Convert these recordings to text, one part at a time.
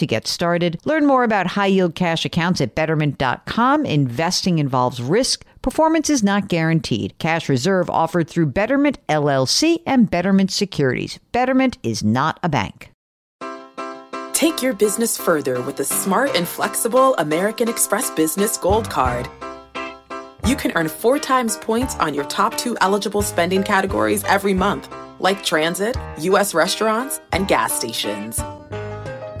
to get started. Learn more about high yield cash accounts at betterment.com. Investing involves risk. Performance is not guaranteed. Cash reserve offered through Betterment LLC and Betterment Securities. Betterment is not a bank. Take your business further with the smart and flexible American Express Business Gold Card. You can earn four times points on your top two eligible spending categories every month, like transit, U.S. restaurants, and gas stations.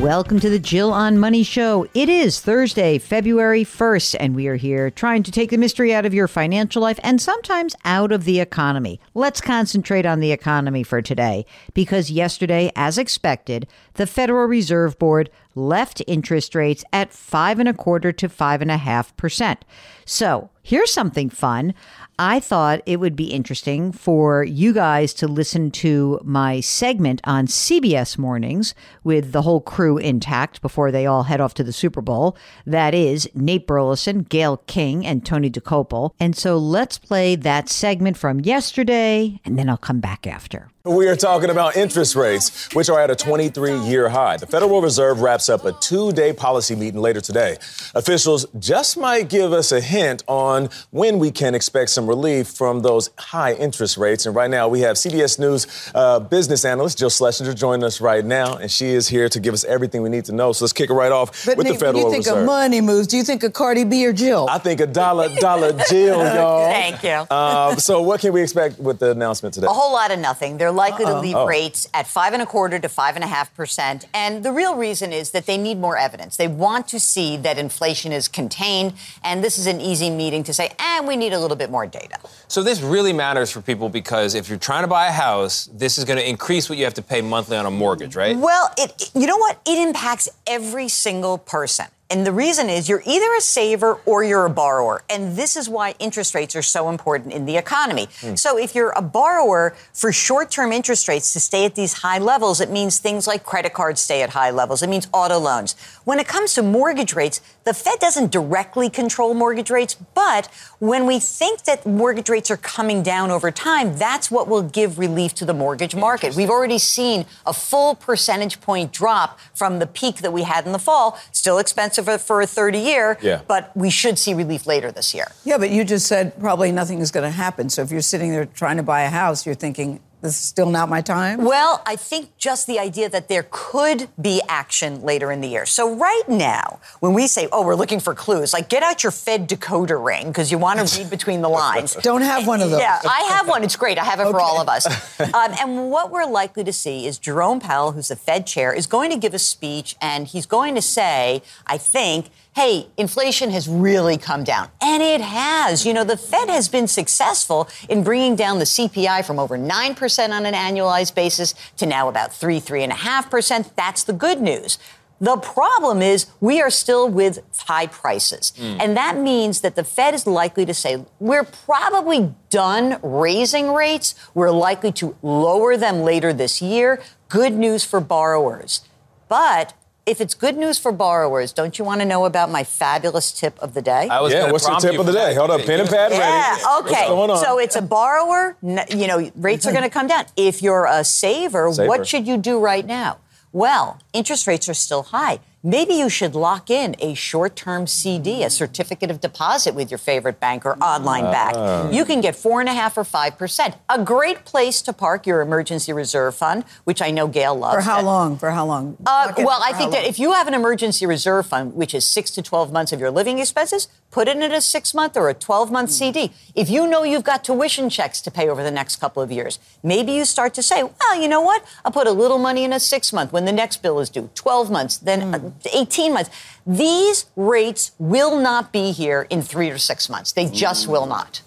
Welcome to the Jill on Money Show. It is Thursday, February 1st, and we are here trying to take the mystery out of your financial life and sometimes out of the economy. Let's concentrate on the economy for today because yesterday, as expected, the Federal Reserve Board left interest rates at five and a quarter to five and a half percent. So here's something fun. I thought it would be interesting for you guys to listen to my segment on CBS Mornings with the whole crew intact before they all head off to the Super Bowl. That is Nate Burleson, Gayle King, and Tony Dokoupil. And so let's play that segment from yesterday, and then I'll come back after. We are talking about interest rates, which are at a 23 year high. The Federal Reserve wraps up a two day policy meeting later today. Officials just might give us a hint on when we can expect some relief from those high interest rates. And right now, we have CBS News uh, business analyst Jill Schlesinger joining us right now, and she is here to give us everything we need to know. So let's kick it right off but with Nick, the Federal Reserve. when you think Reserve. of money moves, do you think of Cardi B or Jill? I think a dollar, dollar Jill, y'all. Thank you. Uh, so, what can we expect with the announcement today? A whole lot of nothing. They're likely to leave Oh. rates at five and a quarter to five and a half percent. And the real reason is that they need more evidence. They want to see that inflation is contained. And this is an easy meeting to say, and we need a little bit more data. So this really matters for people because if you're trying to buy a house, this is going to increase what you have to pay monthly on a mortgage, right? Well, it- you know what? It impacts every single person. And the reason is you're either a saver or you're a borrower. And this is why interest rates are so important in the economy. Hmm. So if you're a borrower for short term interest rates to stay at these high levels, it means things like credit cards stay at high levels. It means auto loans. When it comes to mortgage rates, the Fed doesn't directly control mortgage rates, but when we think that mortgage rates are coming down over time, that's what will give relief to the mortgage market. We've already seen a full percentage point drop from the peak that we had in the fall. Still expensive for- for a 30 year, Yeah. but we should see relief later this year. yeah, but you just said probably nothing is going to happen. So if you're sitting there trying to buy a house, you're thinking, this is still not my time? Well, I think just the idea that there could be action later in the year. So right now, when we say, "Oh, we're looking for clues," like get out your Fed decoder ring because you want to read between the lines. Don't have one of those. Yeah, I have one. It's great. I have it for all of us. Um, and what we're likely to see is Jerome Powell, who's the Fed chair, is going to give a speech and he's going to say, I think, hey, inflation has really come down. And it has. You know, the Fed has been successful in bringing down the CPI from over 9% on an annualized basis to now about 3, 3.5%. That's the good news. The problem is we are still with high prices. Hmm. And that means that the Fed is likely to say, we're probably done raising rates. We're likely to lower them later this year. Good news for borrowers. But if it's good news for borrowers, don't you want to know about my fabulous tip of the day? I was Yeah, what's the tip of the day? Hold up, pen and pad ready. Yeah, What's okay. going on? So it's a borrower, you know, rates are going to come down. If you're a saver, Saver. what should you do right now? Well, interest rates are still high. Maybe you should lock in a short term CD, a certificate of deposit with your favorite bank or online uh, back. You can get four and a half or five percent. A great place to park your emergency reserve fund, which I know Gayle loves. For how long? For how long? Uh, well, I think that if you have an emergency reserve fund, which is six to 12 months of your living expenses, put it in a six month or a 12 month mm. CD. If you know you've got tuition checks to pay over the next couple of years, maybe you start to say, well, you know what? I'll put a little money in a six month when the next bill is due, 12 months, then mm. 18 months. These rates will not be here in three or six months. They just will not.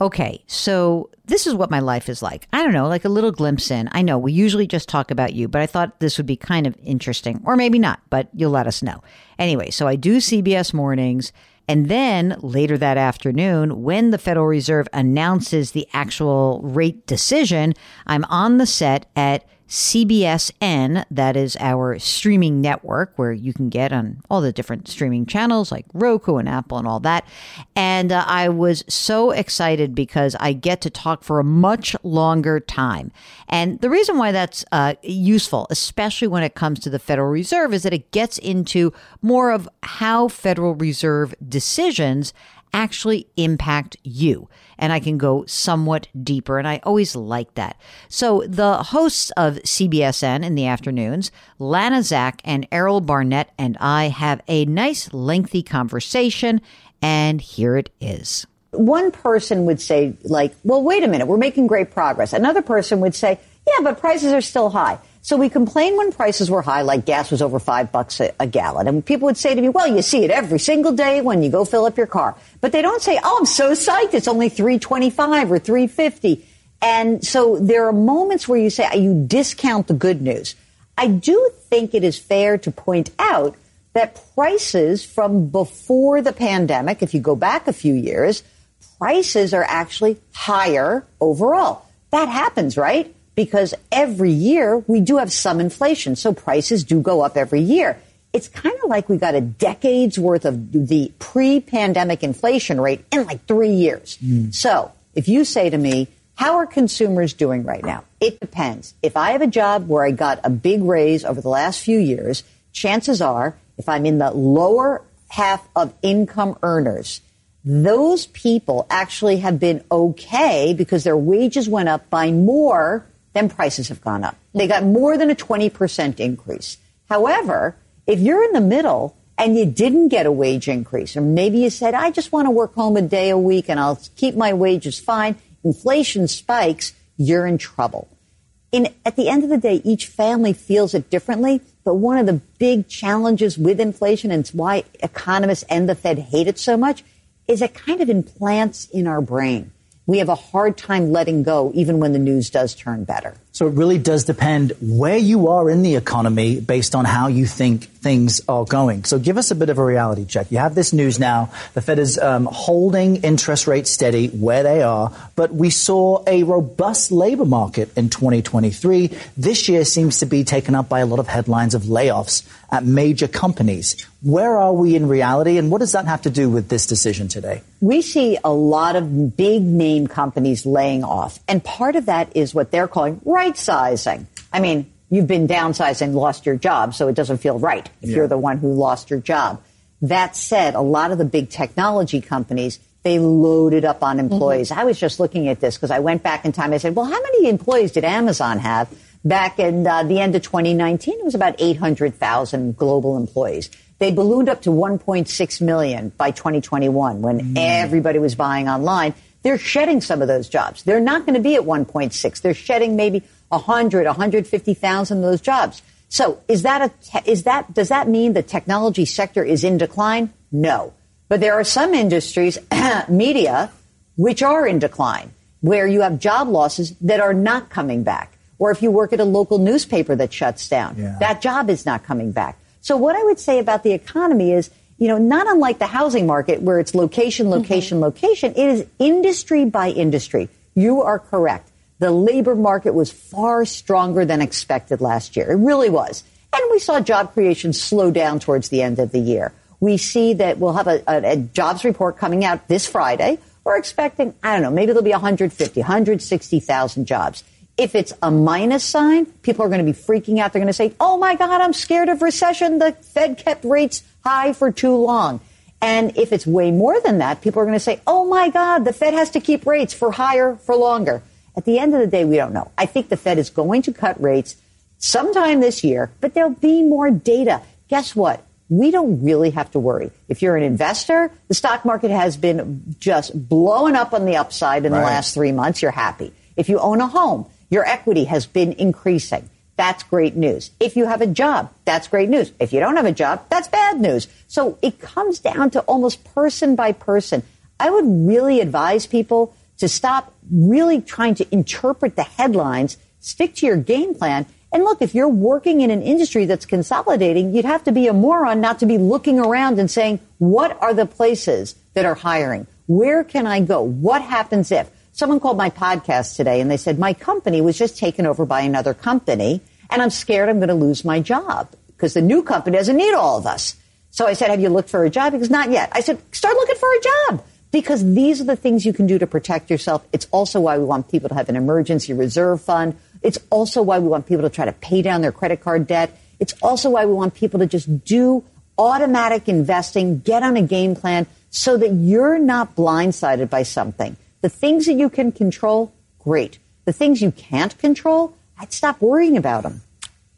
Okay, so this is what my life is like. I don't know, like a little glimpse in. I know we usually just talk about you, but I thought this would be kind of interesting, or maybe not, but you'll let us know. Anyway, so I do CBS mornings. And then later that afternoon, when the Federal Reserve announces the actual rate decision, I'm on the set at CBSN, that is our streaming network where you can get on all the different streaming channels like Roku and Apple and all that. And uh, I was so excited because I get to talk for a much longer time. And the reason why that's uh, useful, especially when it comes to the Federal Reserve, is that it gets into more of how Federal Reserve decisions actually impact you. And I can go somewhat deeper, and I always like that. So, the hosts of CBSN in the afternoons, Lana Zak and Errol Barnett, and I have a nice, lengthy conversation, and here it is. One person would say, like, well, wait a minute, we're making great progress. Another person would say, yeah, but prices are still high. So we complained when prices were high, like gas was over five bucks a, a, gallon. And people would say to me, well, you see it every single day when you go fill up your car. But they don't say, oh, I'm so psyched. It's only 325 or 350. And so there are moments where you say, you discount the good news. I do think it is fair to point out that prices from before the pandemic, if you go back a few years, prices are actually higher overall. That happens, right? Because every year we do have some inflation. So prices do go up every year. It's kind of like we got a decade's worth of the pre pandemic inflation rate in like three years. Mm. So if you say to me, how are consumers doing right now? It depends. If I have a job where I got a big raise over the last few years, chances are if I'm in the lower half of income earners, those people actually have been okay because their wages went up by more then prices have gone up. They got more than a 20% increase. However, if you're in the middle and you didn't get a wage increase, or maybe you said, I just want to work home a day a week and I'll keep my wages fine, inflation spikes, you're in trouble. In, at the end of the day, each family feels it differently. But one of the big challenges with inflation, and it's why economists and the Fed hate it so much, is it kind of implants in our brain we have a hard time letting go even when the news does turn better. So it really does depend where you are in the economy based on how you think things are going. So give us a bit of a reality check. You have this news now. The Fed is um, holding interest rates steady where they are, but we saw a robust labor market in 2023. This year seems to be taken up by a lot of headlines of layoffs at major companies. Where are we in reality, and what does that have to do with this decision today? We see a lot of big name companies laying off, and part of that is what they're calling right sizing. I mean, you've been downsized and lost your job, so it doesn't feel right if yeah. you're the one who lost your job. That said, a lot of the big technology companies, they loaded up on employees. Mm-hmm. I was just looking at this because I went back in time. I said, well, how many employees did Amazon have back in uh, the end of 2019? It was about 800,000 global employees. They ballooned up to 1.6 million by 2021 when mm. everybody was buying online. They're shedding some of those jobs. They're not going to be at 1.6. They're shedding maybe 100, 150,000 of those jobs. So is that a, is that, does that mean the technology sector is in decline? No. But there are some industries, media, which are in decline, where you have job losses that are not coming back. Or if you work at a local newspaper that shuts down, yeah. that job is not coming back. So what I would say about the economy is, you know, not unlike the housing market where it's location, location, mm-hmm. location, it is industry by industry. You are correct the labor market was far stronger than expected last year. It really was. And we saw job creation slow down towards the end of the year. We see that we'll have a, a, a jobs report coming out this Friday. We're expecting, I don't know, maybe there'll be 150, 160,000 jobs. If it's a minus sign, people are going to be freaking out. They're going to say, oh my God, I'm scared of recession. The Fed kept rates high for too long. And if it's way more than that, people are going to say, oh my God, the Fed has to keep rates for higher for longer. At the end of the day, we don't know. I think the Fed is going to cut rates sometime this year, but there'll be more data. Guess what? We don't really have to worry. If you're an investor, the stock market has been just blowing up on the upside in right. the last three months. You're happy. If you own a home, your equity has been increasing. That's great news. If you have a job, that's great news. If you don't have a job, that's bad news. So it comes down to almost person by person. I would really advise people to stop really trying to interpret the headlines, stick to your game plan. And look, if you're working in an industry that's consolidating, you'd have to be a moron not to be looking around and saying, what are the places that are hiring? Where can I go? What happens if? Someone called my podcast today and they said, my company was just taken over by another company and I'm scared I'm going to lose my job because the new company doesn't need all of us. So I said, have you looked for a job? Because not yet. I said, start looking for a job because these are the things you can do to protect yourself. It's also why we want people to have an emergency reserve fund. It's also why we want people to try to pay down their credit card debt. It's also why we want people to just do automatic investing, get on a game plan so that you're not blindsided by something. The things that you can control, great. The things you can't control, I'd stop worrying about them.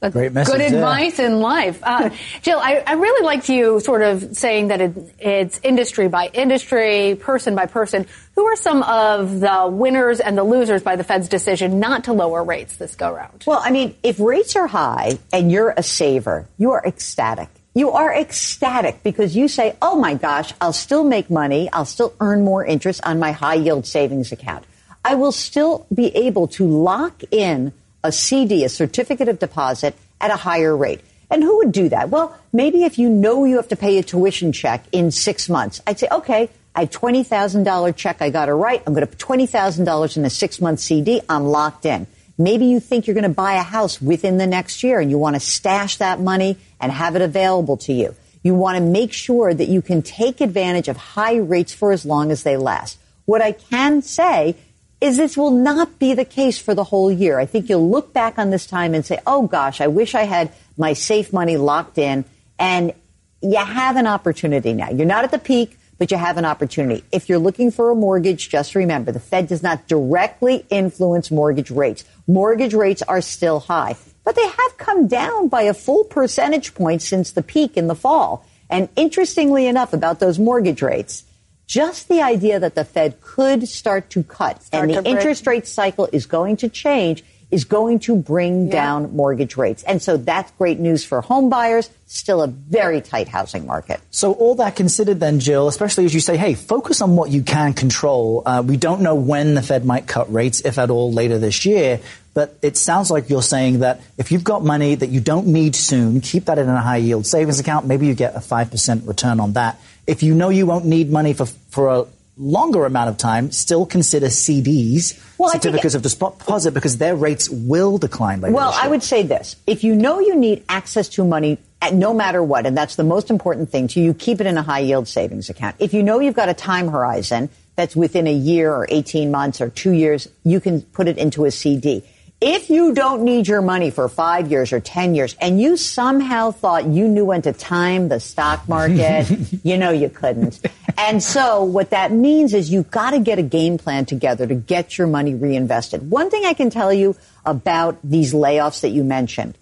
That's Great message. Good advice yeah. in life. Uh, Jill, I, I, really liked you sort of saying that it, it's industry by industry, person by person. Who are some of the winners and the losers by the Fed's decision not to lower rates this go round? Well, I mean, if rates are high and you're a saver, you are ecstatic. You are ecstatic because you say, oh my gosh, I'll still make money. I'll still earn more interest on my high yield savings account. I will still be able to lock in a CD, a certificate of deposit, at a higher rate. And who would do that? Well, maybe if you know you have to pay a tuition check in six months, I'd say, okay, I have $20,000 check. I got it right. I'm going to put $20,000 in a six month CD. I'm locked in. Maybe you think you're going to buy a house within the next year and you want to stash that money and have it available to you. You want to make sure that you can take advantage of high rates for as long as they last. What I can say is this will not be the case for the whole year. I think you'll look back on this time and say, oh gosh, I wish I had my safe money locked in. And you have an opportunity now. You're not at the peak, but you have an opportunity. If you're looking for a mortgage, just remember the Fed does not directly influence mortgage rates. Mortgage rates are still high, but they have come down by a full percentage point since the peak in the fall. And interestingly enough, about those mortgage rates, just the idea that the Fed could start to cut start and the interest rate cycle is going to change is going to bring yeah. down mortgage rates. And so that's great news for home buyers. Still a very tight housing market. So all that considered then, Jill, especially as you say, hey, focus on what you can control. Uh, we don't know when the Fed might cut rates, if at all, later this year. But it sounds like you're saying that if you've got money that you don't need soon, keep that in a high yield savings account. Maybe you get a 5% return on that if you know you won't need money for, for a longer amount of time, still consider CDs, well, certificates of deposit, because their rates will decline later. Well, I would say this. If you know you need access to money at no matter what, and that's the most important thing to you, keep it in a high yield savings account. If you know you've got a time horizon that's within a year or 18 months or two years, you can put it into a CD. If you don't need your money for five years or 10 years and you somehow thought you knew when to time the stock market, you know you couldn't. And so what that means is you've got to get a game plan together to get your money reinvested. One thing I can tell you about these layoffs that you mentioned,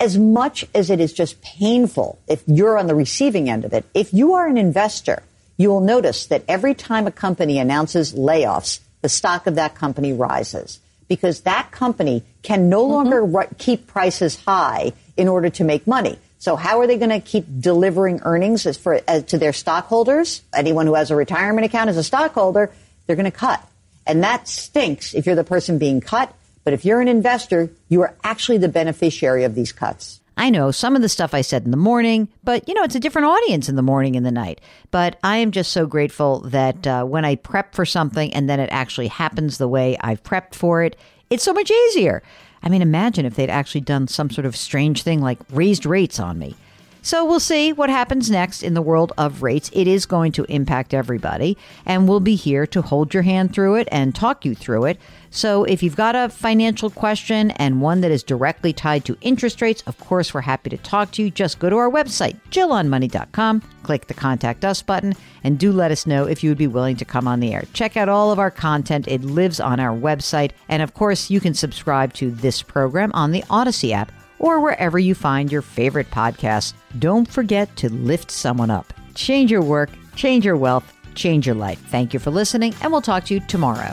as much as it is just painful if you're on the receiving end of it, if you are an investor, you will notice that every time a company announces layoffs, the stock of that company rises because that company can no mm-hmm. longer keep prices high in order to make money. So how are they going to keep delivering earnings as for, as to their stockholders? Anyone who has a retirement account as a stockholder, they're going to cut. And that stinks if you're the person being cut. But if you're an investor, you are actually the beneficiary of these cuts. I know some of the stuff I said in the morning, but you know, it's a different audience in the morning and the night. But I am just so grateful that uh, when I prep for something and then it actually happens the way I've prepped for it, it's so much easier. I mean, imagine if they'd actually done some sort of strange thing like raised rates on me. So we'll see what happens next in the world of rates. It is going to impact everybody, and we'll be here to hold your hand through it and talk you through it. So if you've got a financial question and one that is directly tied to interest rates, of course, we're happy to talk to you. Just go to our website, jillonmoney.com, click the contact us button, and do let us know if you would be willing to come on the air. Check out all of our content. It lives on our website. And of course, you can subscribe to this program on the Audacy app or wherever you find your favorite podcasts. Don't forget to lift someone up. Change your work, change your wealth, change your life. Thank you for listening, and we'll talk to you tomorrow.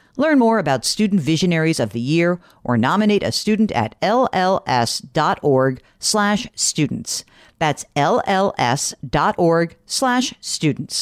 Learn more about Student Visionaries of the Year or nominate a student at lls.org slash students. That's lls.org slash students.